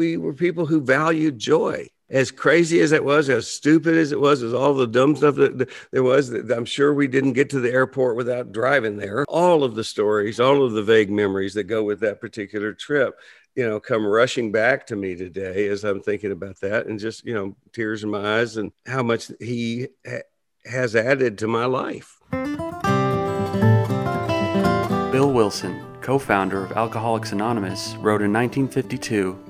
we were people who valued joy as crazy as it was, as stupid as it was, as all the dumb stuff that there was, I'm sure we didn't get to the airport without driving there. All of the stories, all of the vague memories that go with that particular trip, you know, come rushing back to me today as I'm thinking about that and just, you know, tears in my eyes and how much he ha- has added to my life. Bill Wilson, co founder of Alcoholics Anonymous, wrote in 1952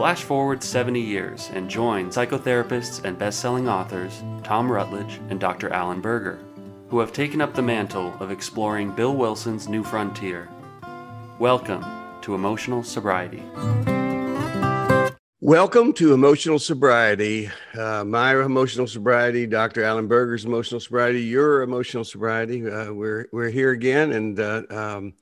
Flash forward 70 years and join psychotherapists and best selling authors Tom Rutledge and Dr. Alan Berger, who have taken up the mantle of exploring Bill Wilson's new frontier. Welcome to Emotional Sobriety. Welcome to Emotional Sobriety. Uh, my emotional sobriety, Dr. Alan Berger's emotional sobriety, your emotional sobriety. Uh, we're we're here again, and uh, um,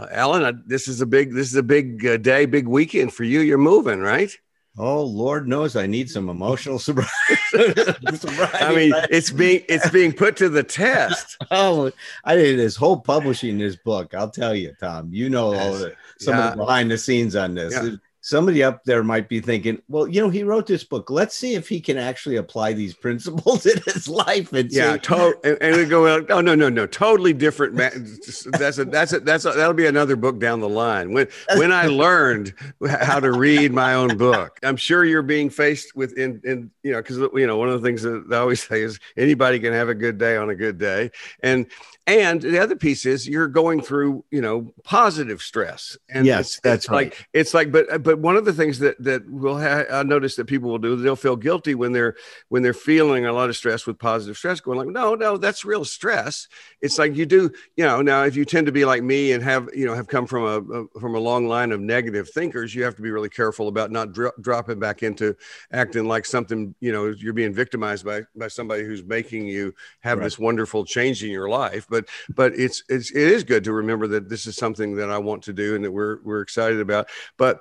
uh, Alan, uh, this is a big this is a big uh, day, big weekend for you. You're moving, right? Oh Lord knows I need some emotional sobriety. I mean, it's being it's being put to the test. oh, I did this whole publishing this book. I'll tell you, Tom. You know all the some yeah. of the behind the scenes on this. Yeah somebody up there might be thinking, well, you know, he wrote this book. Let's see if he can actually apply these principles in his life. And yeah, to- and, and we go, oh no, no, no, totally different. that's a that's a that's a, that'll be another book down the line. When when I learned how to read my own book, I'm sure you're being faced with in in you know because you know one of the things that I always say is anybody can have a good day on a good day, and and the other piece is you're going through you know positive stress and yes it's, that's it's right. like it's like but but one of the things that that will ha- i notice that people will do they'll feel guilty when they're when they're feeling a lot of stress with positive stress going like no no that's real stress it's like you do you know now if you tend to be like me and have you know have come from a, a from a long line of negative thinkers you have to be really careful about not dro- dropping back into acting like something you know you're being victimized by by somebody who's making you have right. this wonderful change in your life but but it's it's it is good to remember that this is something that I want to do and that we're we're excited about. But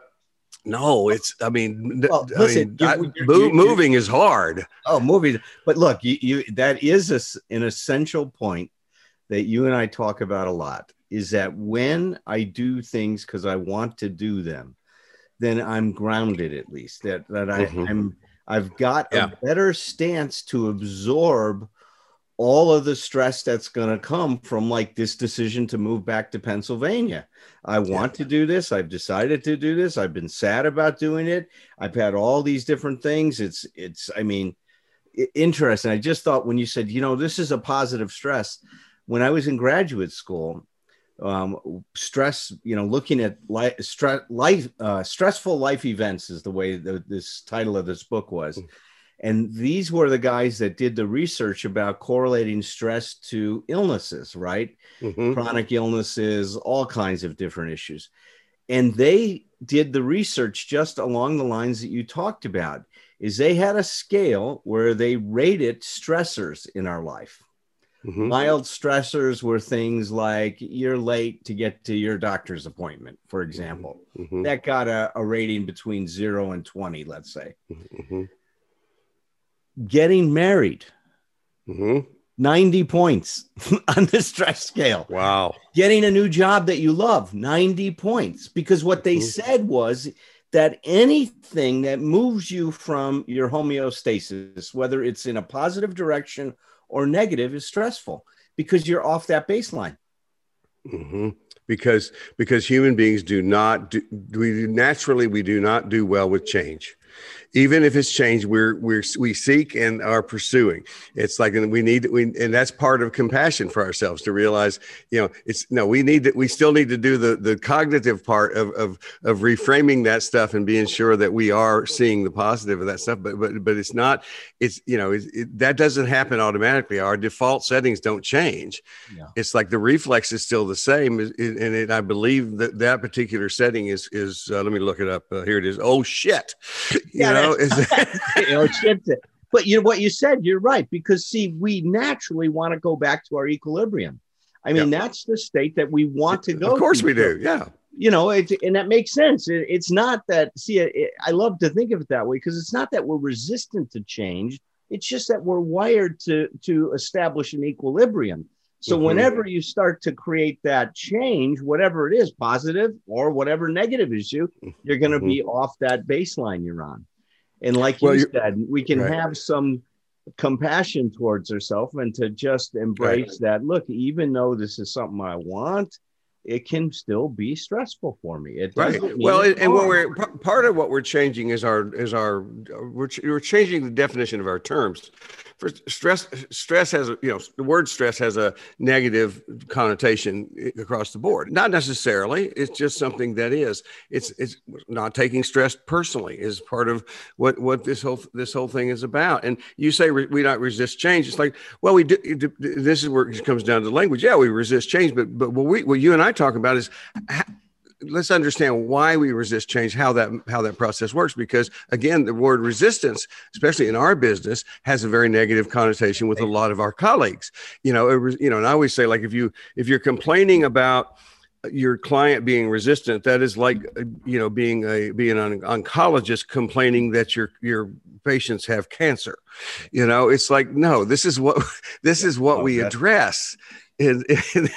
no, it's. I mean, well, I listen, mean, you, you, moving is hard. Oh, moving. But look, you, you that is a, an essential point that you and I talk about a lot. Is that when I do things because I want to do them, then I'm grounded at least. That that I, mm-hmm. I'm I've got yeah. a better stance to absorb all of the stress that's going to come from like this decision to move back to Pennsylvania. I want yeah. to do this. I've decided to do this. I've been sad about doing it. I've had all these different things. It's it's I mean interesting. I just thought when you said, you know, this is a positive stress. When I was in graduate school, um, stress, you know, looking at life, stress, life, uh, stressful life events is the way the, this title of this book was. Mm-hmm and these were the guys that did the research about correlating stress to illnesses, right? Mm-hmm. Chronic illnesses, all kinds of different issues. And they did the research just along the lines that you talked about is they had a scale where they rated stressors in our life. Mm-hmm. Mild stressors were things like you're late to get to your doctor's appointment, for example. Mm-hmm. That got a, a, rating between zero and 20, let's say. Mm-hmm getting married. Mm-hmm. 90 points on the stress scale. Wow. Getting a new job that you love, 90 points. Because what they mm-hmm. said was that anything that moves you from your homeostasis, whether it's in a positive direction or negative, is stressful because you're off that baseline. Mm-hmm. Because because human beings do not do we naturally we do not do well with change even if it's changed, we're we're we seek and are pursuing. It's like and we need we and that's part of compassion for ourselves to realize, you know, it's no, we need to we still need to do the the cognitive part of of of reframing that stuff and being sure that we are seeing the positive of that stuff. But but but it's not it's you know it, that doesn't happen automatically. Our default settings don't change. Yeah. It's like the reflex is still the same, and it, I believe that that particular setting is is uh, let me look it up. Uh, here it is. Oh shit! You yeah, know, is it? you know, shit. but you know what you said, you're right. Because see, we naturally want to go back to our equilibrium. I mean, yeah. that's the state that we want to go. Of course, to. we do. Yeah. You know, it, and that makes sense. It, it's not that. See, it, I love to think of it that way because it's not that we're resistant to change. It's just that we're wired to to establish an equilibrium. So mm-hmm. whenever you start to create that change, whatever it is, positive or whatever negative issue, you're going to mm-hmm. be off that baseline you're on. And like well, you said, we can right. have some compassion towards ourselves and to just embrace right. that. Look, even though this is something I want, it can still be stressful for me. It right. Well, and, and what we're part of what we're changing is our is our we're, we're changing the definition of our terms. For stress stress has a you know the word stress has a negative connotation eh, across the board. Not necessarily. It's just something that is. It's it's not taking stress personally is part of what what this whole this whole thing is about. And you say we not resist change. It's like well we do this is where it comes down to language. Yeah we resist change but but what we what you and i talk about is let's understand why we resist change how that how that process works because again the word resistance especially in our business has a very negative connotation with a lot of our colleagues. You know it, was you know and i always say like if you if you're complaining about your client being resistant that is like uh, you know being a being an oncologist complaining that your your patients have cancer. You know it's like no this is what this is what oh, we address and, and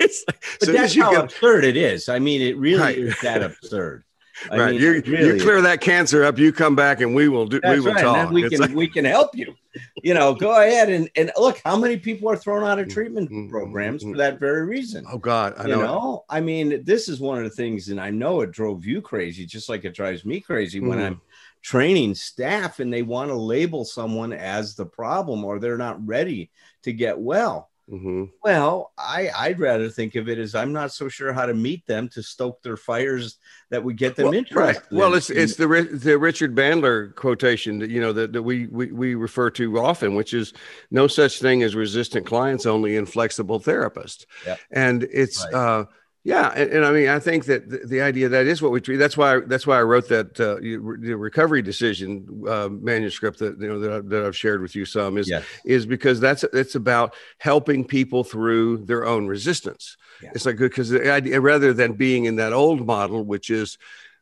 but that's how absurd it is. I mean, it really right. is that absurd. I right. Mean, you, really you clear is. that cancer up, you come back and we will do that's we will right. talk. we can like... we can help you. You know, go ahead and, and look how many people are thrown out of treatment mm-hmm. programs for that very reason. Oh God. I know. You know, I mean, this is one of the things, and I know it drove you crazy, just like it drives me crazy mm-hmm. when I'm training staff and they want to label someone as the problem or they're not ready to get well. Mm-hmm. Well, I, I'd rather think of it as I'm not so sure how to meet them to stoke their fires that would get them well, interested. Right. Well, it's it's the the Richard Bandler quotation that you know that, that we, we we refer to often, which is no such thing as resistant clients, only inflexible therapists. Yeah. And it's right. uh yeah, and, and, I mean, I think that the, the, idea that is what we treat. That's why that's why I wrote that uh, the recovery decision uh, manuscript that you know that, I, that I've shared with you some is yes. is because that's it's about helping people through their own resistance. Yeah. It's like because the idea rather than being in that old model, which is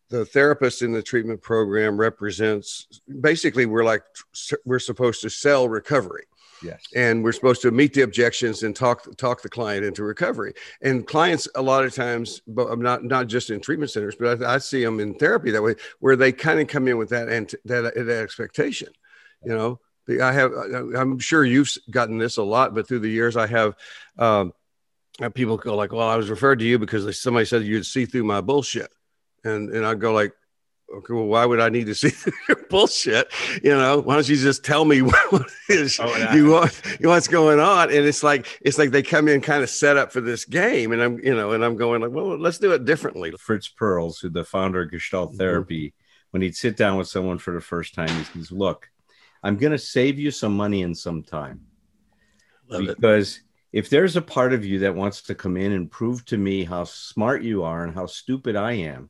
the therapist in the treatment program represents basically we're like we're supposed to sell recovery Yes. And we're supposed to meet the objections and talk talk the client into recovery. And clients a lot of times, but not not just in treatment centers, but I, I see them in therapy that way, where they kind of come in with that and that, that expectation. You know, I have I'm sure you've gotten this a lot, but through the years I have. Um, people go like, "Well, I was referred to you because somebody said you'd see through my bullshit," and and I go like, okay, well, why would I need to see your bullshit? You know, why don't you just tell me what is oh, you want, what's going on? And it's like it's like they come in kind of set up for this game, and I'm you know, and I'm going like, well, let's do it differently. Fritz Perls, who the founder of Gestalt mm-hmm. Therapy, when he'd sit down with someone for the first time, he says, "Look, I'm going to save you some money and some time, Love because." It. If there's a part of you that wants to come in and prove to me how smart you are and how stupid I am,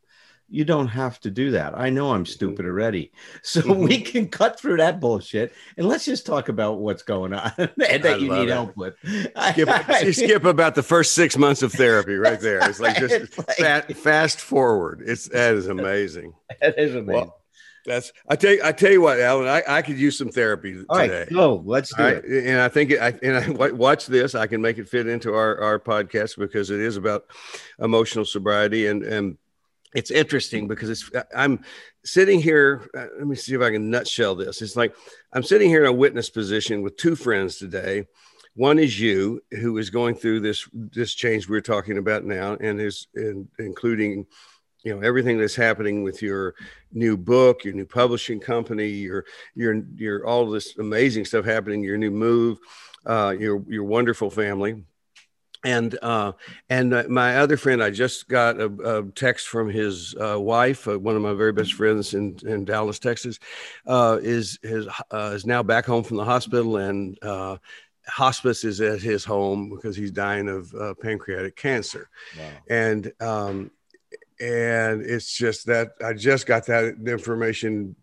you don't have to do that. I know I'm mm-hmm. stupid already. So mm-hmm. we can cut through that bullshit and let's just talk about what's going on that I you need it. help with. Skip, you skip about the first six months of therapy right there. It's like just it's like, fast, fast forward. It's that is amazing. That is amazing. Well, that's I tell you, I tell you what, Alan, I, I could use some therapy All today. Right, go, let's do it. And I think I and I watch this. I can make it fit into our our podcast because it is about emotional sobriety and and it's interesting because it's i'm sitting here uh, let me see if i can nutshell this. It's like i'm sitting here in a witness position with two friends today. One is you who is going through this this change we're talking about now and is in, including you know everything that's happening with your new book your new publishing company your your your all this amazing stuff happening your new move uh, your your wonderful family and uh, and uh, my other friend, I just got a, a text from his uh, wife, uh, one of my very best friends in, in Dallas, Texas, uh, is is uh, is now back home from the hospital, and hospice is at his home because he's dying of pancreatic cancer, wow. and um, and it's just that I just got that information.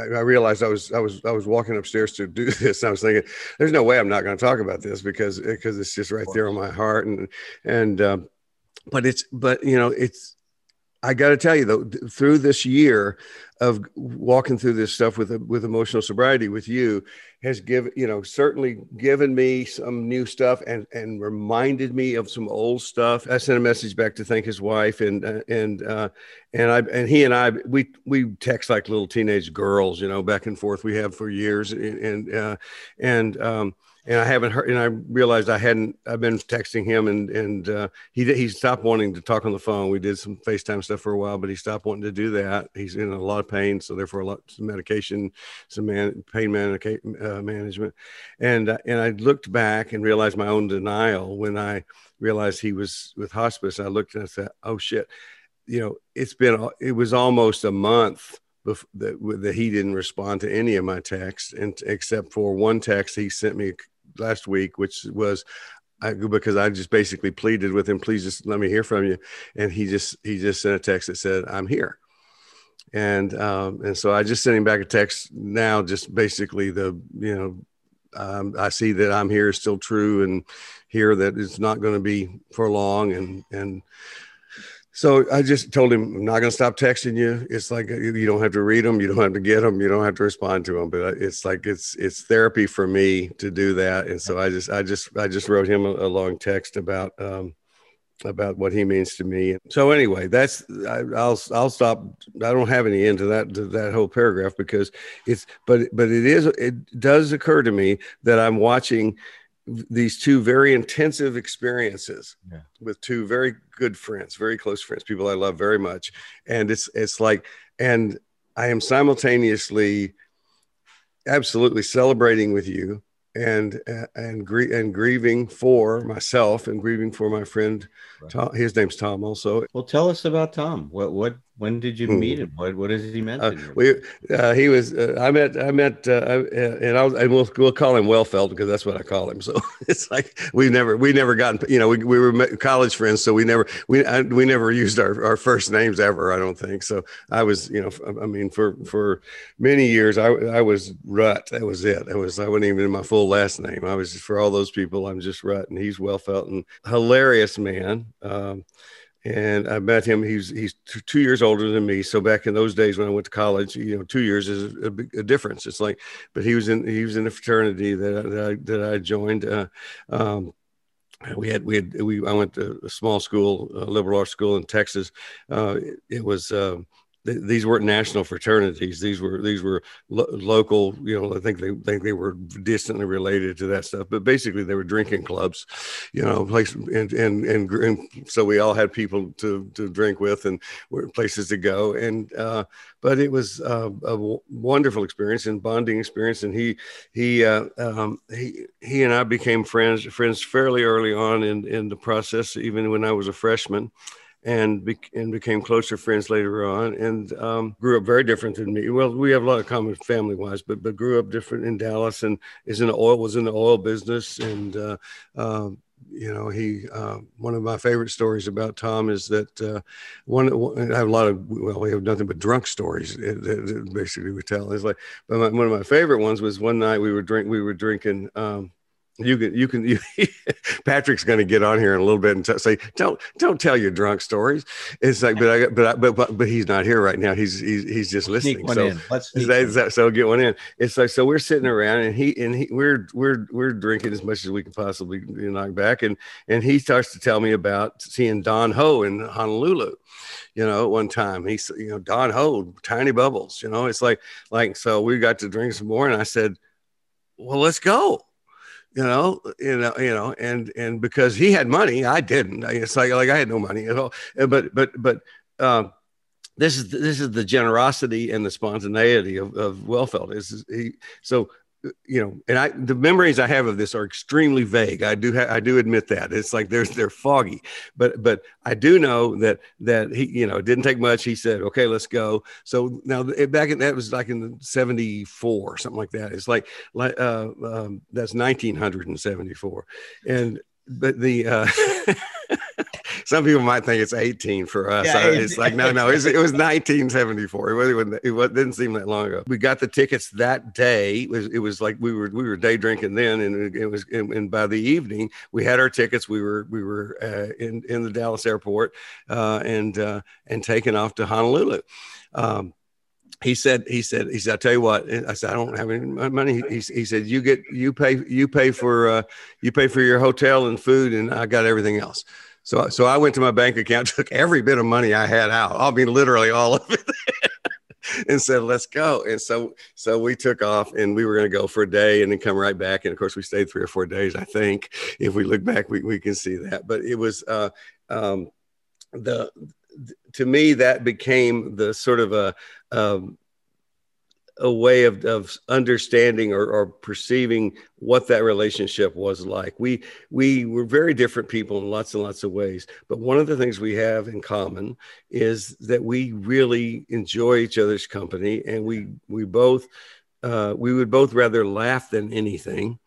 I realized I was I was I was walking upstairs to do this. I was thinking, "There's no way I'm not going to talk about this because because it's just right there on my heart." And and um, but it's but you know it's I got to tell you though, through this year of walking through this stuff with with emotional sobriety with you, has given you know certainly given me some new stuff and and reminded me of some old stuff. I sent a message back to thank his wife and uh, and uh, and I and he and I we we text like little teenage girls, you know, back and forth. We have for years and and uh, and um, and I haven't heard. And I realized I hadn't. I've been texting him, and and uh, he he stopped wanting to talk on the phone. We did some FaceTime stuff for a while, but he stopped wanting to do that. He's in a lot of pain, so therefore a lot some medication, some man, pain medica- uh, management, and uh, and I looked back and realized my own denial when I realized he was with hospice. I looked and I said, "Oh shit." You know, it's been it was almost a month that, that he didn't respond to any of my texts, and except for one text he sent me last week, which was I, because I just basically pleaded with him, please just let me hear from you, and he just he just sent a text that said I'm here, and um, and so I just sent him back a text now, just basically the you know um, I see that I'm here is still true, and here that it's not going to be for long, and and so I just told him, I'm not going to stop texting you. It's like uh, you don't have to read them, you don't have to get them, you don't have to respond to them. But it's like it's it's therapy for me to do that. And so I just I just I just wrote him a, a long text about um, about what he means to me. So anyway, that's I, will I'll stop. I don't have any end to that to that whole paragraph because it's but but it is it does occur to me that I'm watching these two very intensive experiences yeah. with two very good friends, very close friends, people I love very much. And it's it's like, and I am simultaneously absolutely celebrating with you and and gr- and grieving for myself and grieving for my friend right. Tom. His name's Tom also. Well, tell us about Tom. What what when did you meet him? What what he mention? Uh, we uh, he was uh, I met I met uh, uh, and I was and we'll we'll call him Wellfeld because that's what I call him. So it's like we never we never gotten you know we, we were college friends so we never we I, we never used our, our first names ever I don't think so I was you know I mean for for many years I I was Rut that was it it was I wasn't even in my full last name I was just for all those people I'm just Rut and he's Wellfeld and hilarious man. Um, and I met him. He's he's two years older than me. So back in those days when I went to college, you know, two years is a, a difference. It's like, but he was in he was in a fraternity that that I, that I joined. Uh, um, we had we had we I went to a small school, a liberal arts school in Texas. Uh, it, it was. Uh, these weren't national fraternities. These were these were lo- local. You know, I think they think they were distantly related to that stuff. But basically, they were drinking clubs. You know, place and and and, and so we all had people to to drink with and places to go. And uh, but it was uh, a wonderful experience and bonding experience. And he he uh, um, he he and I became friends friends fairly early on in in the process, even when I was a freshman and be- and became closer friends later on and um, grew up very different than me. Well we have a lot of common family wise but but grew up different in dallas and is in the oil was in the oil business. And uh, uh, you know he uh, one of my favorite stories about tom is that uh, one, i have a lot of well we have nothing but drunk stories that, basically we tell. It's like but my, one of my favorite ones was one night we were drink we were drinking um, you can you can you, patrick's going to get on here in a little bit and t- say don't don't tell your drunk stories. It's like but i but I, but, but but he's not here right now. He's he's, he's just listening. so in. Let's that, so get one in. It's like so we're sitting around and he and he we're we're we're drinking as much as we can possibly knock back. And and he starts to tell me about seeing don ho in honolulu you know, at one time. He's, you know, Don Ho, tiny bubbles, you know, it's like, like, so we got to drink some more. And I said, well, let's go you know, you know, you know, and and because he had money, I didn't. It's like like I had no money at all. But but but um, this is this is the generosity and the spontaneity of, of Wellfeld. Is he so you know, and I the memories I have of this are extremely vague. I do ha- I do admit that it's like there's they're foggy, but but I do know that that he you know it didn't take much. He said, okay, let's go. So now it, back in that was like in the '74 something like that. It's like like uh, um, that's 1974, and but the uh, some people might think it's 18 for us. Yeah, Uh, it's like no, no, it was, it was 1974. It, wasn't, it wasn't- didn't seem that long ago. We got the tickets that day. It was it was like we were we were day drinking then, and it was and, and by the evening we had our tickets. We were we were uh, in in the Dallas airport uh, and uh, and taken off to Honolulu. Um, he said, he said, he said, I tell you what, I said, I don't have any money. He, he said, you get, you pay, you pay for, uh, you pay for your hotel and food and I got everything else. So, so I went to my bank account, took every bit of money I had out. I mean, literally all of it. and said, let's go. And so, so we took off and we were going to go for a day and then come right back. And of course we stayed three or four days. I think if we look back, we, we can see that, but it was, uh, um, the, to me, that became the sort of a, um, a way of, of understanding or, or perceiving what that relationship was like. We we were very different people in lots and lots of ways, but one of the things we have in common is that we really enjoy each other's company, and we we both uh, we would both rather laugh than anything,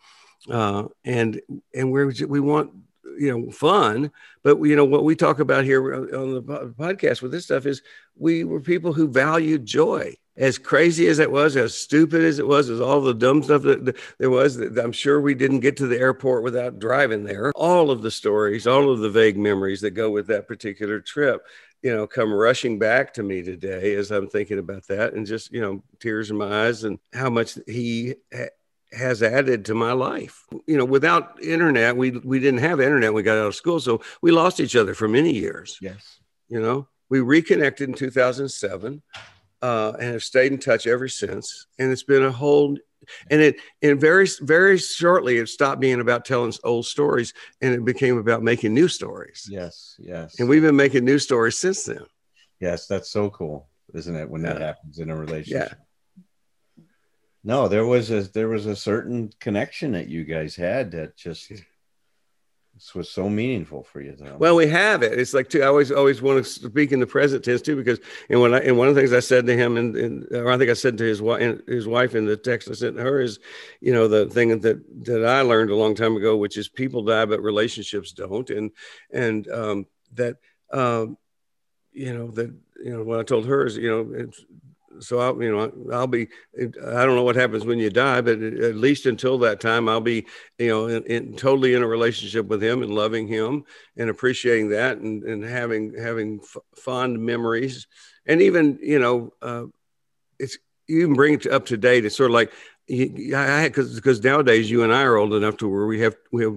uh, and and we we want you know fun but you know what we talk about here on the podcast with this stuff is we were people who valued joy as crazy as it was as stupid as it was as all the dumb stuff that there was i'm sure we didn't get to the airport without driving there all of the stories all of the vague memories that go with that particular trip you know come rushing back to me today as i'm thinking about that and just you know tears in my eyes and how much he has added to my life. You know, without internet, we we didn't have internet. We got out of school, so we lost each other for many years. Yes. You know, we reconnected in 2007 uh, and have stayed in touch ever since. And it's been a whole. And it and very very shortly it stopped being about telling old stories and it became about making new stories. Yes, yes. And we've been making new stories since then. Yes, that's so cool, isn't it? When that Yeah. happens in a relationship. Yeah. No, there was a there was a certain connection that you guys had that just this was so meaningful for you. Though. Well, we have it. It's like too, I always always want to speak in the present tense too, because and when I and one of the things I said to him, and, and or I think I said to his wife, his wife in the text I sent her is, you know, the thing that that I learned a long time ago, which is people die, but relationships don't, and and um, that um, you know that you know what I told her is, you know, it's, so I'll you know I'll be I don't know what happens when you die, but at least until that time I'll be you know in, in, totally in a relationship with him and loving him and appreciating that and and having having f- fond memories and even you know uh, it's you even bring it up to date. It's sort of like I because because nowadays you and I are old enough to where we have we have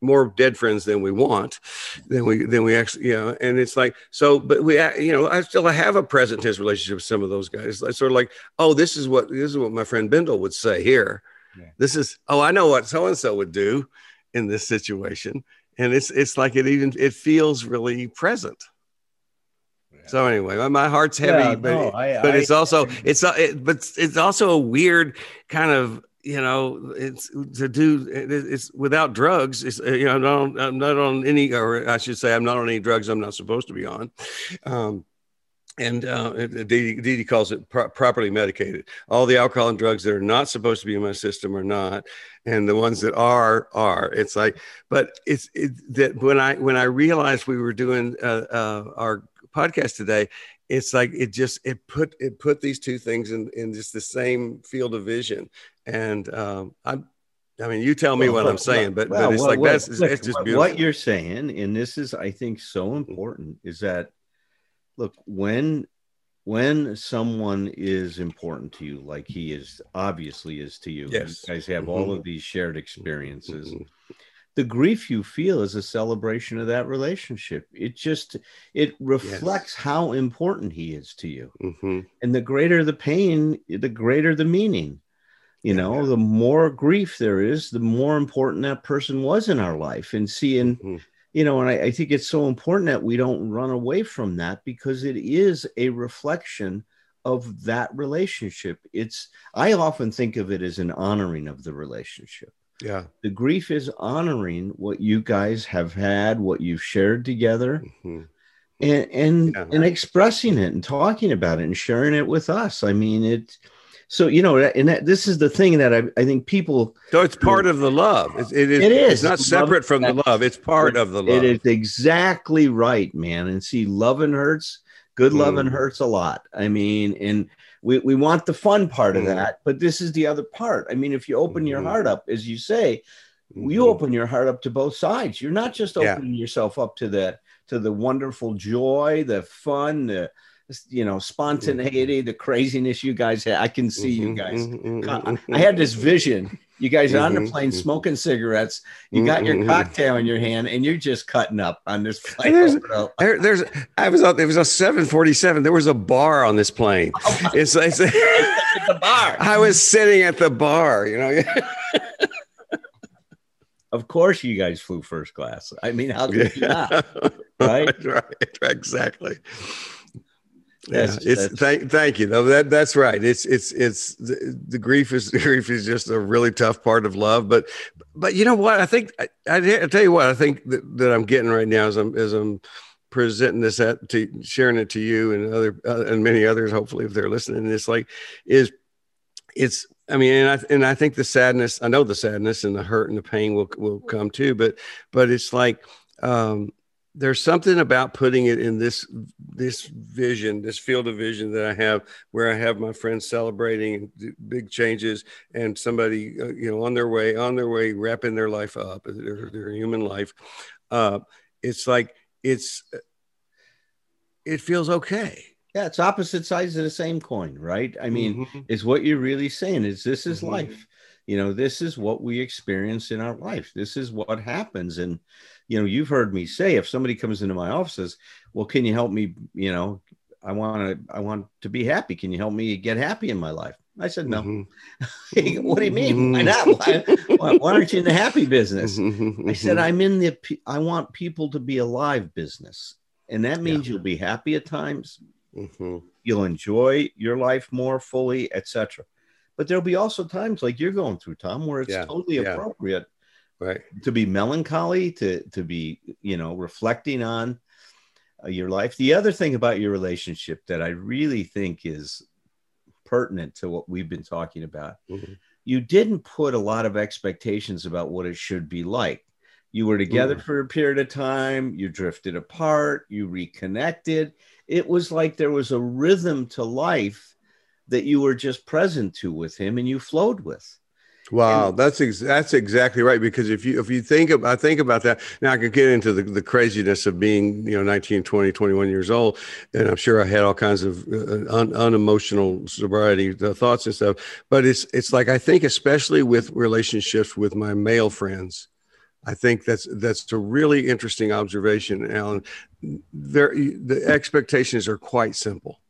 more dead friends than we want than we than we actually you know and it's like so but we you know I still have a present tense relationship with some of those guys. It's sort of like oh this is what this is what my friend Bindle would say here. Yeah. this is oh I know what so and so would do in this situation. And it's it's like it even it feels really present so anyway my, my heart's heavy Yeah, but no, I- but I- it's also it's uh, it, but it's also a weird kind of you know it's to do it's without drugs it's uh, you know I'm not on, I'm not on any or I should say I'm not on any drugs I'm not supposed to be on um and uh, Dee Dee calls it pro- properly medicated. All the alcohol and drugs that are not supposed to be in my system are not, and the ones that are are. It's like, but it's it, that when I when I realized we were doing uh, uh, our podcast today, it's like it just it put it put these two things in in just the same field of vision, and um, I. I mean, you tell me Well, what well, I'm saying, but, well, but it's like that's it's, look, it's just beautiful. What you're saying, and this is, I think, so important, is that look when when someone is important to you, like he is obviously is to you. Yes. You guys have Mhm. all of these shared experiences. Mhm. The grief you feel is a celebration of that relationship. It just it reflects how important he is to you. Mhm. and the greater the pain the greater the meaning you Yeah, know yeah. the more grief there is the more important that person was in our life and seeing Mhm. you know and I, I think it's so important that we don't run away from that because it is a reflection of that relationship it's i often think of it as an honoring of the relationship Yeah. the grief is honoring what you guys have had what you've shared together Mhm. and and Yeah. and expressing it and talking about it and sharing it with us. I mean, it so you know, and that, this is the thing that I, I think people. So it's part of the love. It's, it is. It is. It's not separate from the love. It's part of the love. It is exactly right, man. And see, loving hurts. Good loving Mm. hurts a lot. I mean, and we, we want the fun part of Mm. that, but this is the other part. I mean, if you open your Mhm. heart up, as you say, you Mhm. open your heart up to both sides. You're not just Yeah. opening yourself up to the to the wonderful joy, the fun, the you know spontaneity, the craziness you guys have. I can see you Mhm, guys. mhm, mhm, I, mhm. I had this vision. You guys are on the Mhm, plane mhm. smoking cigarettes. You got your Mhm. cocktail in your hand, and you're just cutting up on this flight. There's- There, there's, I was on, there was a 747. There was a bar on this plane. It's, it's at the bar. I was sitting at the bar, you know. Of course, you guys flew first class. I mean, how could you not? right, right, exactly. Yeah, That's- it's that's- thank thank you though. That that's right. It's it's it's the, the grief is grief is just a really tough part of love. But but you know what? I think I, I I tell you what I think that, that I'm getting right now as I'm as I'm presenting this at to sharing it to you and other uh, and many others. Hopefully, if they're listening, it's like is it's I mean, and I and I think the sadness, I know the sadness and the hurt and the pain will will come too, but but it's like um there's something about putting it in this this vision, this field of vision that I have, where I have my friends celebrating big changes, and somebody uh, you know on their way on their way wrapping their life up, their their human life. Uh, it's like it's it feels okay. Yeah, it's opposite sides of the same coin, right? I mean, Mhm. is what you're really saying is this is Mhm. life. You know, this is what we experience in our life. This is what happens. And, you know, you've heard me say if somebody comes into my office says, Well, can you help me? You know, I want to I want to be happy. Can you help me get happy in my life? I said, No. Mhm. what do you mean? Why not? Why, why, aren't you in the happy business? I said, I'm in the I want people to be alive business. And that means you'll be happy at times, Mhm. you'll enjoy your life more fully, etc. But there'll be also times like you're going through, Tom, where it's Yeah, totally yeah. appropriate right. to be melancholy, to to be, you know, reflecting on uh, your life. The other thing about your relationship that I really think is pertinent to what we've been talking about, Mhm. you didn't put a lot of expectations about what it should be like. You were together Mm. for a period of time, you drifted apart, you reconnected. It was like there was a rhythm to life that you were just present to with him and you flowed with. Wow, And- that's ex- that's exactly right. Because if you if you think about I think about that now, I could get into the, the craziness of being you know 19, 20, 21 years old, and I'm sure I had all kinds of uh, un, unemotional sobriety uh, thoughts and stuff. But it's it's like I think especially with relationships with my male friends, I think that's that's a really interesting observation, Alan. There, the expectations are quite simple.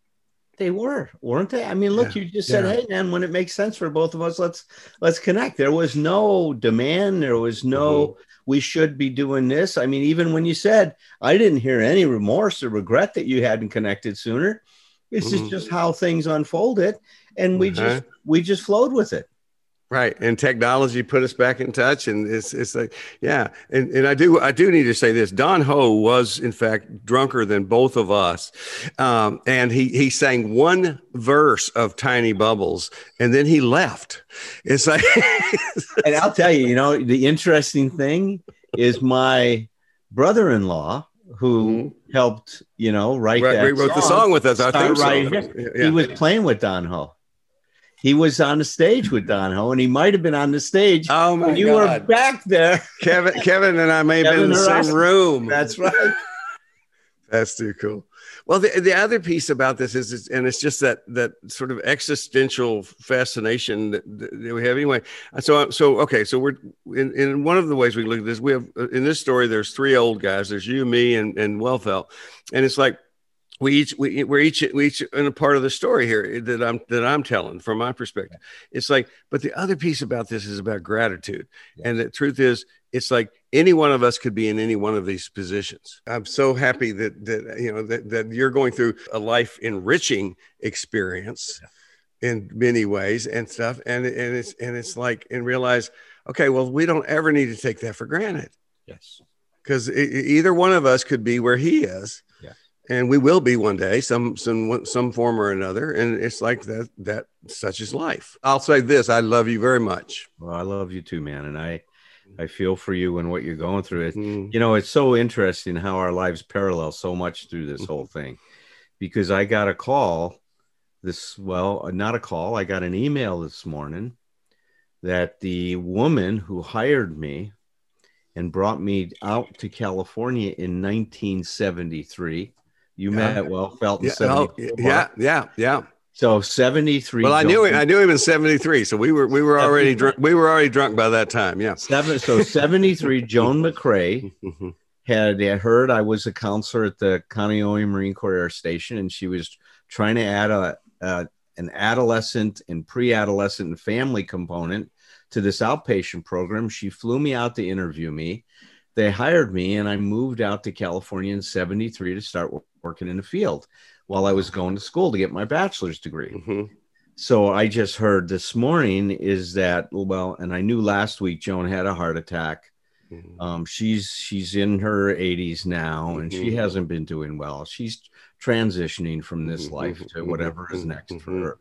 They were, weren't they? I mean, look, Yeah, you just said, yeah. "Hey, man, when it makes sense for both of us, let's let's connect." There was no demand. There was no, Mm-hmm. we should be doing this. I mean, even when you said, I didn't hear any remorse or regret that you hadn't connected sooner. This is Mhm. just how things unfolded, and we Uh-huh. just we just flowed with it. Right. And technology put us back in touch. And it's it's like, yeah. And and I do I do need to say this. Don Ho was in fact drunker than both of us. Um, and he he sang one verse of Tiny Bubbles and then he left. It's like And I'll tell you, you know, the interesting thing is my brother-in-law who helped, you know, write right, that wrote the song with us. I think so. right Yeah. he was playing with Don Ho. He was on the stage with Don Ho, and he might have been on the stage Oh my when you were back there. Kevin Kevin and I may have been in the same room. That's right. That's too cool. Well, the, the other piece about this is, is, and it's just that that sort of existential fascination that, that we have anyway. So, so okay, so we're in, in one of the ways we look at this. We have in this story. There's three old guys. There's you, me, and and Wellfeld, and it's like we each we, we're each we each in a part of the story here that I'm that I'm telling from my perspective. It's like, but the other piece about this is about gratitude, and the truth is, it's like any one of us could be in any one of these positions. I'm so happy that that you know that, that you're going through a life enriching experience in many ways and stuff, and and it's and it's like and realize, okay, well, we don't ever need to take that for granted Yes. because either one of us could be where he is. And we will be one day, some some some form or another. And it's like that. That such is life. I'll say this: I love you very much. Well, I love you too, man, and I I feel for you and what you're going through. It, Mm. you know, it's so interesting how our lives parallel so much through this whole thing, because I got a call. This well, not a call. I got an email this morning that the woman who hired me and brought me out to California in 1973. You Yeah. met well, Felton. Yeah, oh, 74. yeah, yeah, yeah. So 73. Well, I knew him. I knew him in '73, so we were we were already drunk. We were already drunk by that time. Yeah. Seven, so 73, Joan McCrae Mhm. had heard I was a counselor at the Kaneohe Marine Corps Air Station, and she was trying to add a, a an adolescent and pre-adolescent and family component to this outpatient program. She flew me out to interview me. They hired me, and I moved out to California in '73 to start working in the field while I was going to school to get my bachelor's degree Mhm. so I just heard this morning is that well, and I knew last week Joan had a heart attack. Mhm. Um, she's she's in her 80s now, and she Mhm. hasn't been doing well. She's transitioning from this Mhm, life to mhm, whatever is next for her.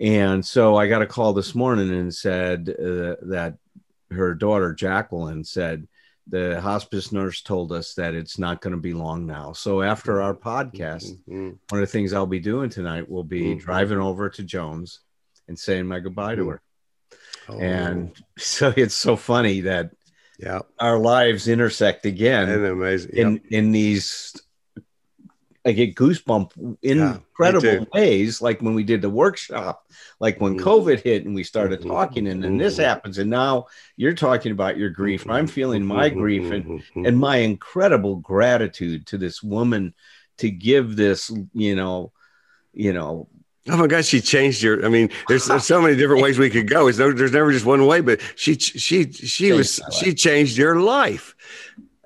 And so I got a call this morning and said uh, that her daughter Jacqueline said the hospice nurse told us that it's not going to be long now. So after our podcast, Mhm. one of the things I'll be doing tonight will be Mhm. driving over to Joan's and saying my goodbye to Mhm. her. Oh, And so it's so funny that yeah, our lives intersect again and amazing. in in these I get goosebump in Yeah, incredible ways, like when we did the workshop, like when Mhm. COVID hit and we started Mhm. talking, and then this Mhm. happens, and now you're talking about your grief. I'm feeling my Mhm, grief and and my incredible gratitude to this woman to give this, you know, you know, Oh my God, she changed your. I mean, there's, there's so many different ways we could go. It's no, there's never just one way, but she she she was she changed your life.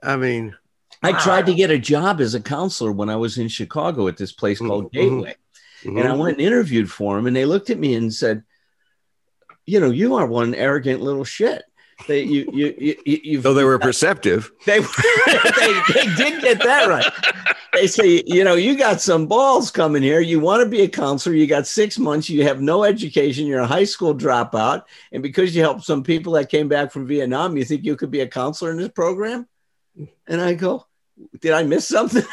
I mean, I tried to get a job as a counselor when I was in Chicago at this place called Mhm. Gateway. And I mhm. went and interviewed for them, and they looked at me and said, "You know, you are one arrogant little shit. They, you, you, you, you you've, though they were perceptive. they, they, they did get that right. They say, you know, you got some balls coming here. You want to be a counselor. You got six months. You have no education. You're a high school dropout, and because you helped some people that came back from Vietnam, you think you could be a counselor in this program?" And I go, "Did I miss something?"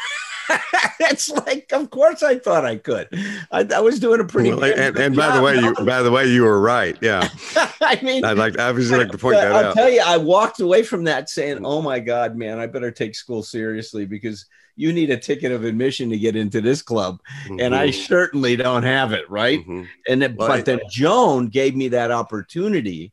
it's like, of course, I thought I could. I, I was doing a pretty. Well, and, and by the way, you by the way, you were right. Yeah, I mean, I'd like I obviously like to point that I'll out. tell you, I walked away from that saying, "Oh my God, man, I better take school seriously because you need a ticket of admission to get into this club, and I Mhm, certainly don't have it, right?" mhm. And then, but then Joan gave me that opportunity.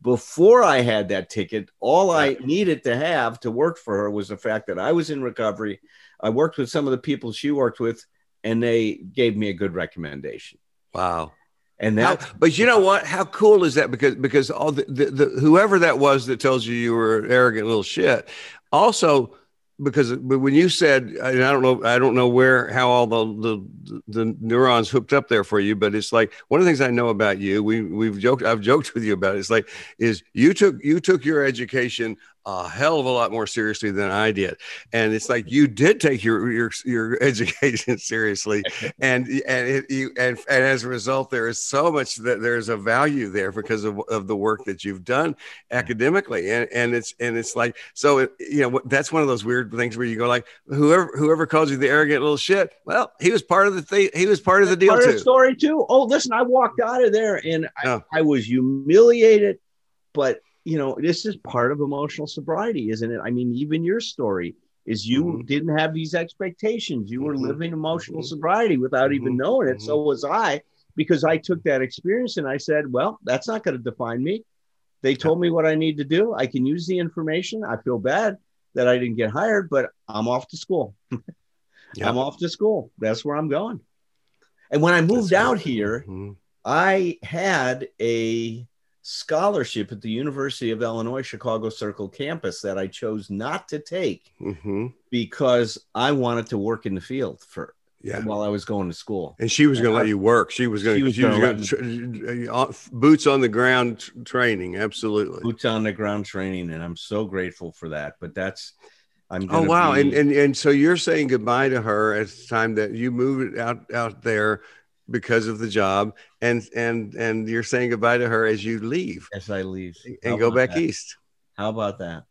Before I had that ticket, all I needed to have to work for her was the fact that I was in recovery. I worked with some of the people she worked with, and they gave me a good recommendation. Wow. And How, but you know what? How cool is that? Because because all the, the, the whoever that was that tells you you were an arrogant little shit, also because but when you said I don't know I don't know where how all the, the the neurons hooked up there for you, but it's like one of the things I know about you. We we've joked I've joked with you about it. It's like is you took you took your education a hell of a lot more seriously than I did, and it's like you did take your your your education seriously, and and it, you and, and as a result, there is so much that there's a value there because of, of the work that you've done academically, and and it's and it's like so it, you know that's one of those weird things where you go like whoever whoever calls you the arrogant little shit, well, he was part of the thing, he was part of the deal part of the too. story too. Oh, listen, I walked out of there and I, Yeah. I was humiliated, but you know, this is part of emotional sobriety, isn't it? I mean, even your story is you Mhm. didn't have these expectations. You were Mhm. living emotional Mhm. sobriety without even Mhm. knowing it. So was I, because I took that experience and I said, well, that's not going to define me. They told me what I need to do. I can use the information. I feel bad that I didn't get hired, but I'm off to school. I'm off to school. That's where I'm going. And when I moved That's out right. here, Mhm. I had a scholarship at the University of Illinois Chicago Circle campus that I chose not to take Mhm. because I wanted to work in the field for Yeah. while I was going to school. And she was going to let you work. She was going to, she was going to, uh, boots on the ground t- training. Absolutely. Boots on the ground training, and I'm so grateful for that. But that's I'm Oh wow! be- And, and and so you're saying goodbye to her at the time that you moved out out there because of the job, and and and you're saying goodbye to her as you leave as I leave How and go back that? east. How about that?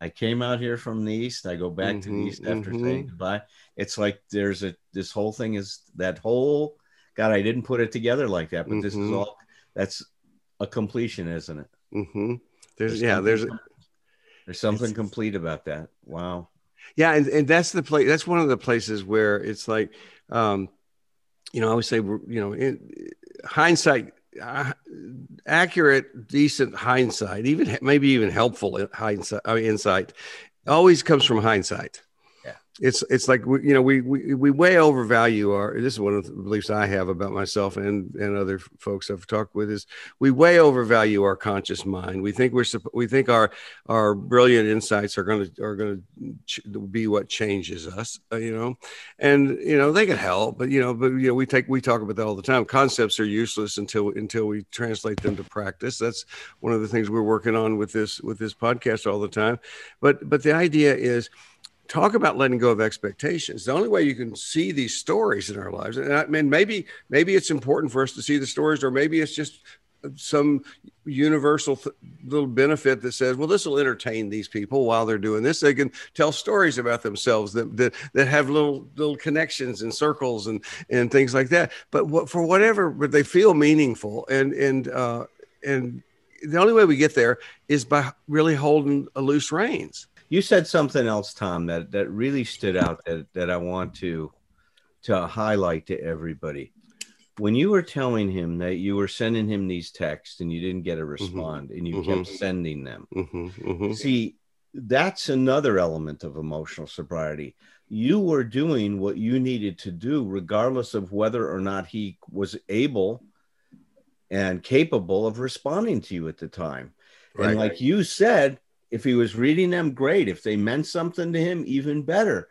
I came out here from the east. I go back to the Mhm, east after mhm. saying goodbye. It's like there's a this whole thing is that whole God. I didn't put it together like that, but this is Mhm. all that's a completion, isn't it? hmm There's There's yeah, there's there's something complete about that. Wow. yeah, and, and that's the place. That's one of the places where it's like, um, you know, I always say, you know, in hindsight, uh, accurate, decent hindsight, even maybe even helpful hindsight, uh, insight, always comes from hindsight. It's it's like we, you know we, we we way overvalue our. This is one of the beliefs I have about myself and and other folks I've talked with is we way overvalue our conscious mind. We think we're we think our our brilliant insights are going to are going to be what changes us. uh, you know, and you know they can help, but you know, but you know we take we talk about that all the time. Concepts are useless until until we translate them to practice. That's one of the things we're working on with this with this podcast all the time. But but the idea is talk about letting go of expectations. The only way you can see these stories in our lives, and I mean, maybe maybe it's important for us to see the stories, or maybe it's just some universal th- little benefit that says, well, this will entertain these people while they're doing this. They can tell stories about themselves that that, that have little little connections and circles and and things like that. But what, for whatever, but they feel meaningful, and and uh, and the only way we get there is by really holding a loose reins. You said something else, Tom, that that really stood out that that I want to to highlight to everybody. When you were telling him that you were sending him these texts and you didn't get a respond and you Mhm. kept sending them. hmm hmm See, that's another element of emotional sobriety. You were doing what you needed to do, regardless of whether or not he was able and capable of responding to you at the time. Right. And like you said, if he was reading them, great. If they meant something to him, even better.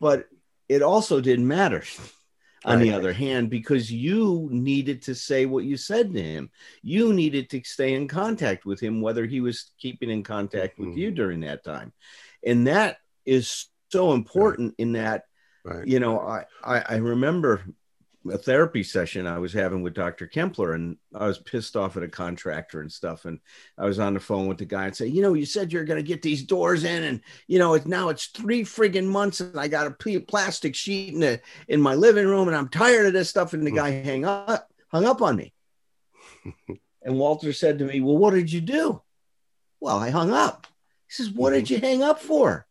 But it also didn't matter. On the other hand, because you needed to say what you said to him, you needed to stay in contact with him, whether he was keeping in contact with Mhm. you during that time. And that is so important in that Right. you know, I, I, I remember a therapy session I was having with Dr. Kempler, and I was pissed off at a contractor and stuff. And I was on the phone with the guy and say, you know, you said you're going to get these doors in, and you know, it's now it's three friggin' months, and I got a plastic sheet in the in my living room, and I'm tired of this stuff. And the hmm. guy hang up, hung up on me. and Walter said to me, "Well, what did you do?" Well, I hung up. He says, "What did mm-hmm. you hang up for?"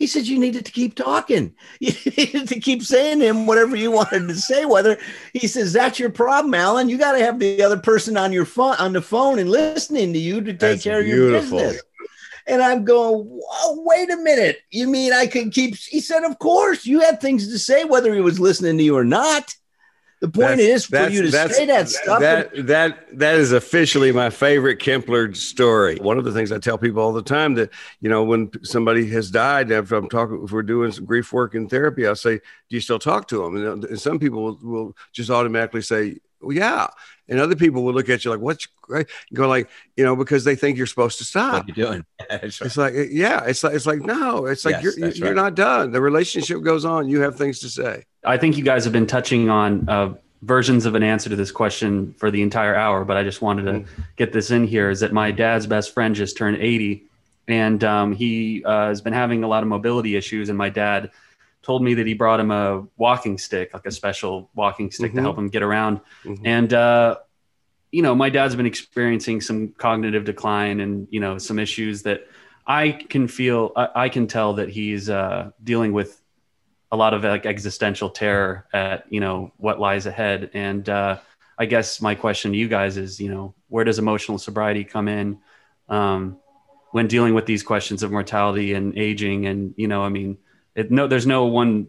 He said, You needed to keep talking. You needed to keep saying to him whatever you wanted to say. Whether he says, That's your problem, Alan. You got to have the other person on your phone on the phone and listening to you to take That's care of your beautiful. business. And I'm going, Whoa, wait a minute. You mean I could keep? He said, Of course, you had things to say, whether he was listening to you or not. The point That's- is for you to say that stuff. That that that is officially my favorite Kempler story. One of the things I tell people all the time that you know when somebody has died after I'm talking, if we're doing some grief work in therapy, I'll say, "Do you still talk to them?" And, uh, and some people will, will just automatically say, well, "Yeah," and other people will look at you like, "What's great?" Go like, you know, because they think you're supposed to stop. what you doing? Right. It's like, yeah, it's like, it's like, no, it's like Yes, you're you're right. not done. The relationship goes on. You have things to say. I think you guys have been touching on uh, versions of an answer to this question for the entire hour, but I just wanted to get this in here. Is that my dad's best friend just turned 80, and um, he uh, has been having a lot of mobility issues, and my dad told me that he brought him a walking stick, like a special walking stick to Mhm. help him get around. Mhm. And uh, you know, my dad's been experiencing some cognitive decline and you know some issues that I can feel. I, I can tell that he's uh, dealing with a lot of like existential terror at you know what lies ahead. And uh, I guess my question to you guys is, you know, where does emotional sobriety come in um, when dealing with these questions of mortality and aging? And you know, I mean, it, no, there's no one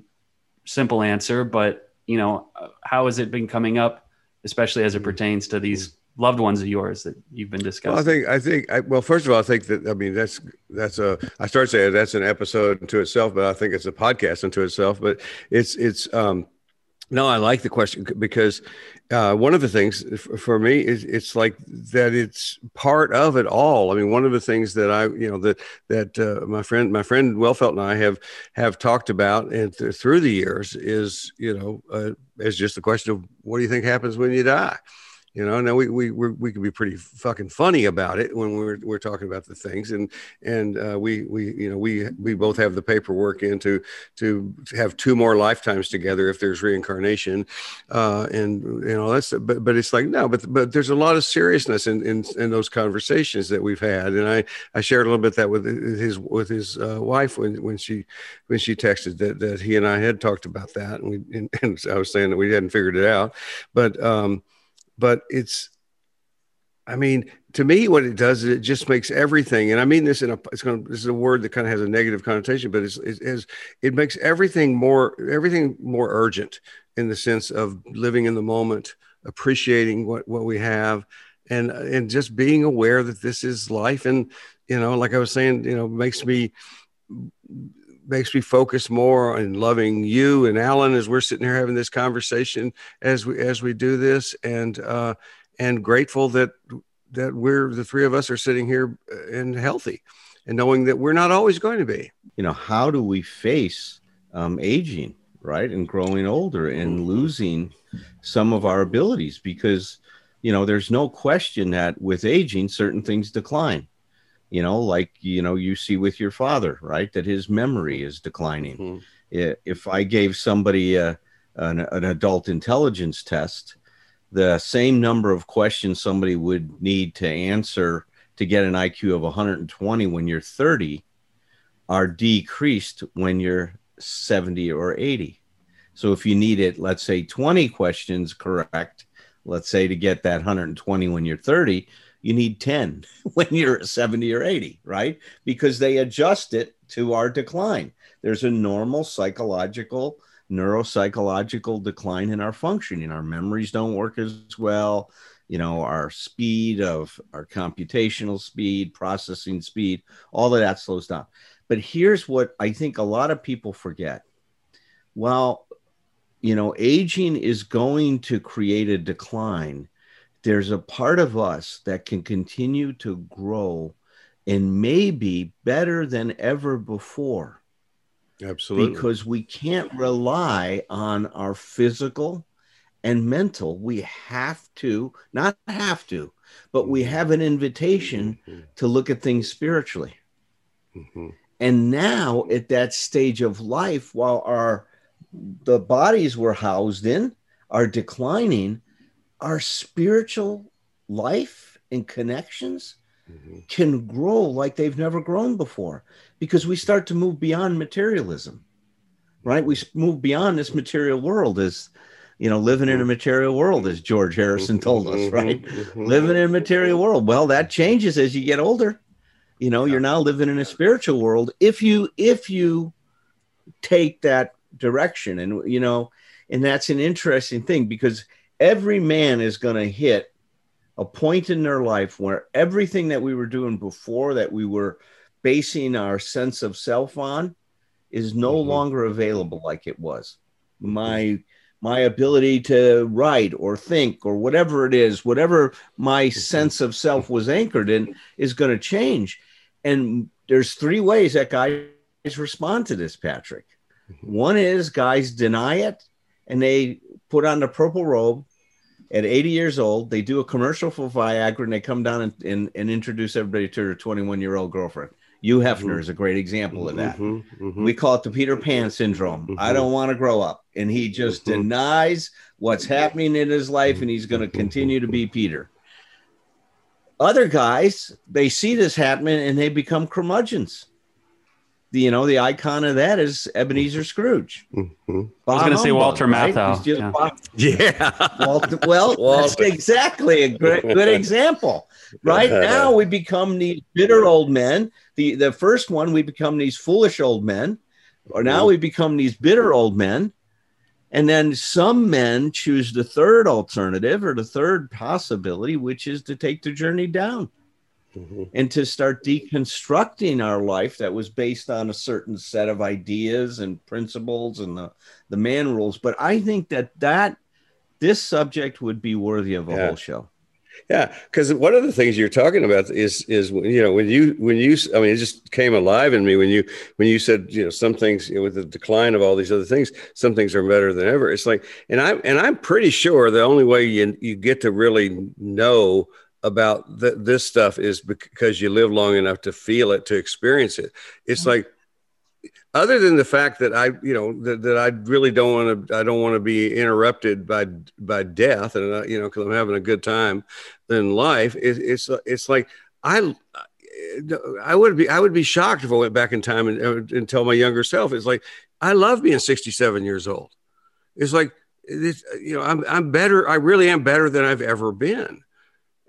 simple answer, but you know, how has it been coming up, especially as it pertains to these loved ones of yours that you've been discussing? Well, I think I think I, well, first of all, I think that I mean that's that's a I start saying that's an episode unto itself, but I think it's a podcast unto itself. But it's it's um No, I like the question because uh, one of the things for me is it's like that it's part of it all. I mean, one of the things that I, you know, that that uh, my friend, my friend Wellfeld and I have have talked about and th- through the years is, you know, uh, is just the question of what do you think happens when you die? You know now we we we we can be pretty fucking funny about it when we're we're talking about the things and and uh, we we you know we we both have the paperwork in to to have two more lifetimes together if there's reincarnation uh, and you know that's but but it's like no but but there's a lot of seriousness in in, in those conversations that we've had. And I I shared a little bit that with his with his uh, wife when when she when she texted that that he and I had talked about that and we and, and I was saying that we hadn't figured it out. But um but it's I mean, to me, what it does is it just makes everything, and I mean this in a, it's going this is a word that kind of has a negative connotation, but it's, it's, it makes everything more, everything more urgent in the sense of living in the moment, appreciating what, what we have, and, and just being aware that this is life. And, you know, like I was saying, you know, makes me, makes me focus more on loving you and Alan as we're sitting here having this conversation as we as we do this, and uh, and grateful that that we're the three of us are sitting here uh, and healthy, and knowing that we're not always going to be. You know, how do we face um, aging, right, and growing older and mm-hmm. losing some of our abilities? Because you know, there's no question that with aging, certain things decline you know, like you know, you see with your father, right, that his memory is declining. Mm-hmm. If I gave somebody a, an, an adult intelligence test, the same number of questions somebody would need to answer to get an IQ of 120 when you're 30 are decreased when you're 70 or 80. So if you need it let's say, 20 questions correct, let's say to get that 120 when you're 30, you need 10 when you're 70 or 80, right? Because they adjust it to our decline. There's a normal psychological, neuropsychological decline in our functioning. Our memories don't work as well. You know, our speed of our computational speed, processing speed, all of that slows down. But here's what I think a lot of people forget. Well, you know, aging is going to create a decline there's a part of us that can continue to grow and maybe better than ever before. Absolutely. Because we can't rely on our physical and mental. We have to, not have to, but we have an invitation mm-hmm. to look at things spiritually. Mm-hmm. And now at that stage of life, while our the bodies we're housed in are declining, our spiritual life and connections mm-hmm. can grow like they've never grown before because we start to move beyond materialism right? We move beyond this material world as you know living in a material world as george harrison told us mm-hmm. right? Mm-hmm. living in a material world. Well that changes as you get older. You know you're now living in a spiritual world. If you if you take that direction and you know and that's an interesting thing because every man is going to hit a point in their life where everything that we were doing before that we were basing our sense of self on is no mm-hmm. longer available like it was my my ability to write or think or whatever it is whatever my mm-hmm. sense of self was anchored in is going to change and there's three ways that guys respond to this patrick mm-hmm. one is guys deny it and they put on the purple robe at 80 years old, they do a commercial for Viagra and they come down and, and, and introduce everybody to their 21 year old girlfriend. Hugh Hefner mm-hmm. is a great example of that. Mm-hmm, mm-hmm. We call it the Peter Pan syndrome. I mm-hmm. don't want to grow up. And he just mm-hmm. denies what's happening in his life and he's going to continue to be Peter. Other guys, they see this happening and they become curmudgeons you know, the icon of that is Ebenezer Scrooge. Mm-hmm. I was going to say Walter right? Matthau. Yeah. yeah. Walter, well, Walter. that's exactly a good, good example. Right now, we become these bitter old men. The, the first one, we become these foolish old men. Or now we become these bitter old men. And then some men choose the third alternative or the third possibility, which is to take the journey down. Mm-hmm. and to start deconstructing our life that was based on a certain set of ideas and principles and the, the man rules. But I think that that this subject would be worthy of a yeah. whole show. Yeah, because one of the things you're talking about is is you know when you when you I mean it just came alive in me when you when you said you know some things you know, with the decline of all these other things some things are better than ever. It's like and I and I'm pretty sure the only way you you get to really know about th- this stuff is because you live long enough to feel it to experience it. It's mm-hmm. like other than the fact that I, you know, that, that I really don't want to, I don't want to be interrupted by by death, and uh, you know, because I'm having a good time in life. It, it's it's like I. I would be I would be shocked if I went back in time and, uh, and tell my younger self. It's like I love being 67 years old. It's like this, you know I'm I'm better. I really am better than I've ever been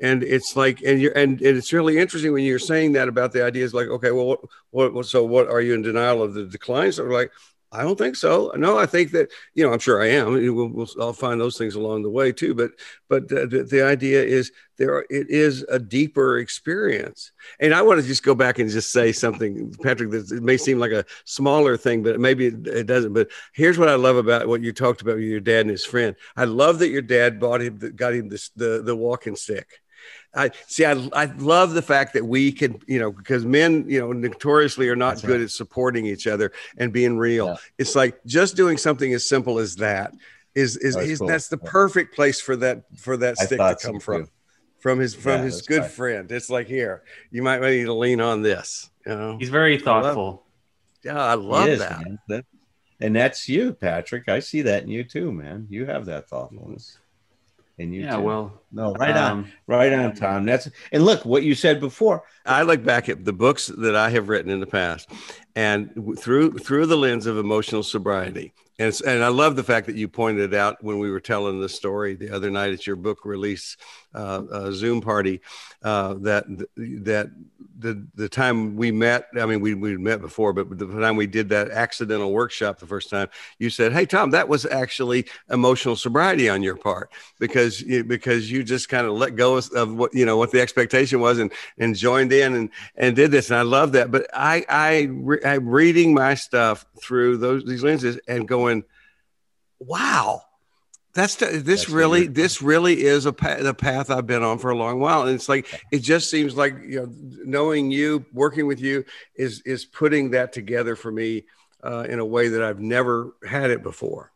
and it's like and you're and, and, it's really interesting when you're saying that about the ideas like okay well what, what so what are you in denial of the decline so like i don't think so. No i think that you know i'm sure i am we'll, we'll, i'll find those things along the way too but but the, the idea is there are, it is a deeper experience. And i want to just go back and just say something patrick that it may seem like a smaller thing but maybe it, it doesn't but here's what i love about what you talked about with your dad and his friend. I love that your dad bought him got him this the the walking stick I see. I, I love the fact that we can, you know, because men, you know, notoriously are not That's good right. at supporting each other and being real. Yeah. It's like just doing something as simple as that is is, that's, cool. that's the yeah. perfect place for that for that stick to come so from. Too. From his from yeah, his good right. friend. It's like here, you might need to lean on this. You know, he's very thoughtful. I yeah, I love is, that. that. And that's you, Patrick. I see that in you too, man. You have that thoughtfulness. And you yeah, too. well, no, right um, on, right on, Tom. That's and look what you said before. I look back at the books that I have written in the past, and through through the lens of emotional sobriety, and and I love the fact that you pointed it out when we were telling the story the other night at your book release uh, uh, Zoom party uh, that that the the time we met. I mean, we we met before, but the time we did that accidental workshop the first time, you said, "Hey, Tom, that was actually emotional sobriety on your part because you, because you just kind of let go of, what you know what the expectation was and and joined in and and did this, and I love that. But I I I'm reading my stuff through those these lenses and going, wow that's the, this that's really this really is a pa- the path I've been on for a long while, and it's like it just seems like you know knowing you, working with you is is putting that together for me uh, in a way that I've never had it before.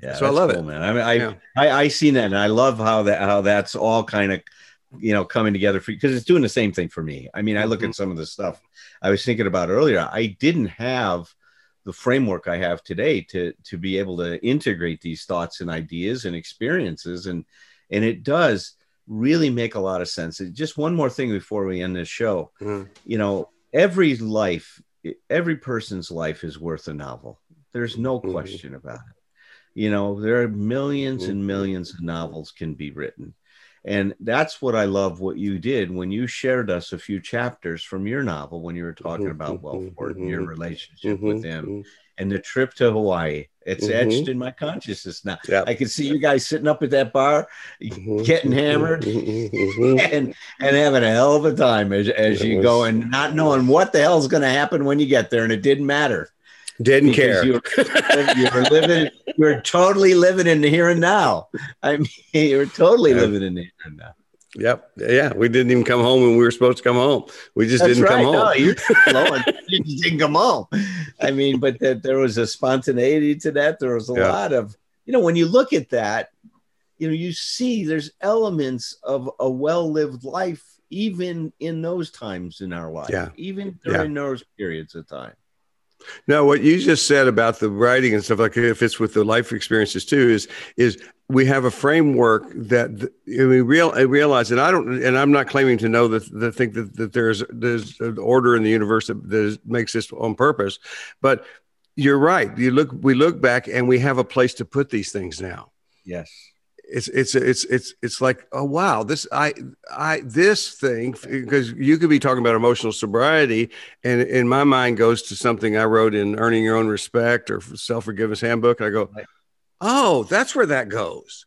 Yeah, so I love cool, it, man. I mean, I, yeah. I I seen that, and I love how that how that's all kind of you know coming together for because it's doing the same thing for me. I mean, I look mm-hmm. at some of the stuff I was thinking about earlier. I didn't have the framework I have today to to be able to integrate these thoughts and ideas and experiences and and it does really make a lot of sense. Just one more thing before we end this show. Mm-hmm. You know, every life, every person's life is worth a novel. There's no mm-hmm. question about it. You know, there are 1000000s mm-hmm. and millions of novels can be written. And that's what I love what you did when you shared us a few chapters from your novel when you were talking mm-hmm, about Wellfeld mm-hmm, and your mm-hmm, relationship mm-hmm, with him and the trip to Hawaii. It's etched in my consciousness now. Yep. I can see you guys sitting up at that bar, getting hammered and and having a hell of a time as, as you go and not knowing what the hell is going to happen when you get there. And it didn't matter. Didn't care. You were, you were living, you were totally living in the here and now. I mean, you were totally yeah. living in the here and now. Yep. Yeah. We didn't even come home when we were supposed to come home. We just That's didn't right. come home. No, you're flowing. you didn't come home. I mean, but that there was a spontaneity to that. There was a yeah. lot of, you know, when you look at that, you know, you see there's elements of a well-lived life, even in those times in our life, yeah. even during yeah. those periods of time. Now, what you just said about the writing and stuff like it fits with the life experiences too. Is is we have a framework that we real I realize, and I don't, and I'm not claiming to know that the think that, that there's there's an order in the universe that, that makes this on purpose, but you're right. You look, we look back, and we have a place to put these things now. Yes it's it's it's it's it's like oh wow this i i this thing because you could be talking about emotional sobriety and in my mind goes to something i wrote in earning your own respect or self-forgiveness handbook and i go oh that's where that goes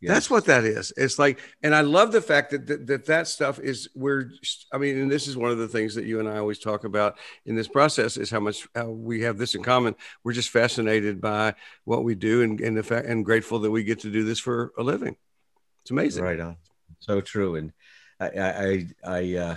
Yes. That's what that is. It's like, and I love the fact that that, that that stuff is where I mean, and this is one of the things that you and I always talk about in this process is how much how we have this in common. We're just fascinated by what we do and and the fact and grateful that we get to do this for a living. It's amazing. Right on. So true. And I I I uh,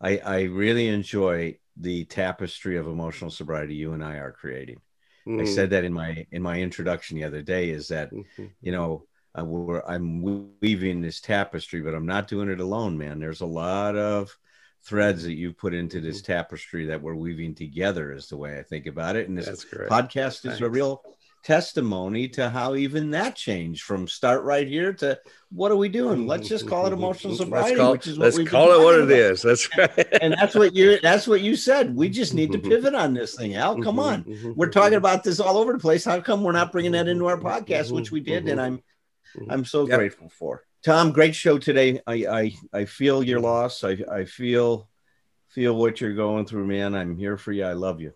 I, I really enjoy the tapestry of emotional sobriety you and I are creating. Mm. I said that in my in my introduction the other day. Is that Mhm. you know uh, we're, I'm weaving this tapestry, but I'm not doing it alone, man. There's a lot of threads that you put into this mm-hmm. tapestry that we're weaving together, is the way I think about it. And this podcast is a real testimony to how even that changed from start right here to what are we doing? Let's just call it emotional sobriety, Let's call, which is what let's we've call it what it about. is. That's right. And that's what you that's what you said. We just need to mm-hmm. pivot on this thing, Al. Come mm-hmm. on. Mm-hmm. We're talking about this all over the place. How come we're not bringing that into our podcast, which we did, and I'm Mm-hmm. I'm so Yep. grateful for. Tom, great show today. I I, I feel your loss. I, I feel feel what you're going through, man. I'm here for you. I love you.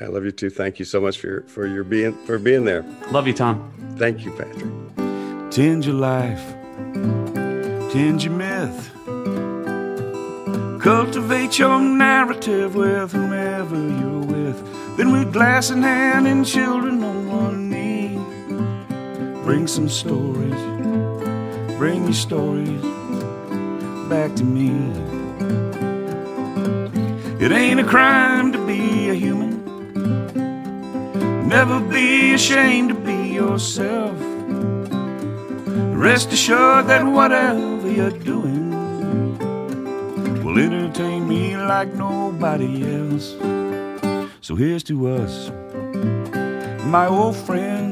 I love you too. Thank you so much for your, for your being for being there. Love you, Tom. Thank you, Patrick. Tend your life, tend your myth. Cultivate your narrative with whomever you're with. Then, with glass in hand and children on one knee, bring some stories, bring your stories back to me. It ain't a crime to be a human. Never be ashamed to be yourself. Rest assured that whatever you're doing will entertain me like nobody else. So here's to us, my old friends,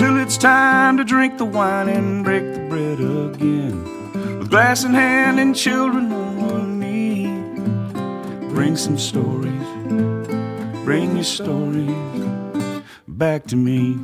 until it's time to drink the wine and break the bread again. With glass in hand and children on one knee, bring some stories, bring your stories back to me.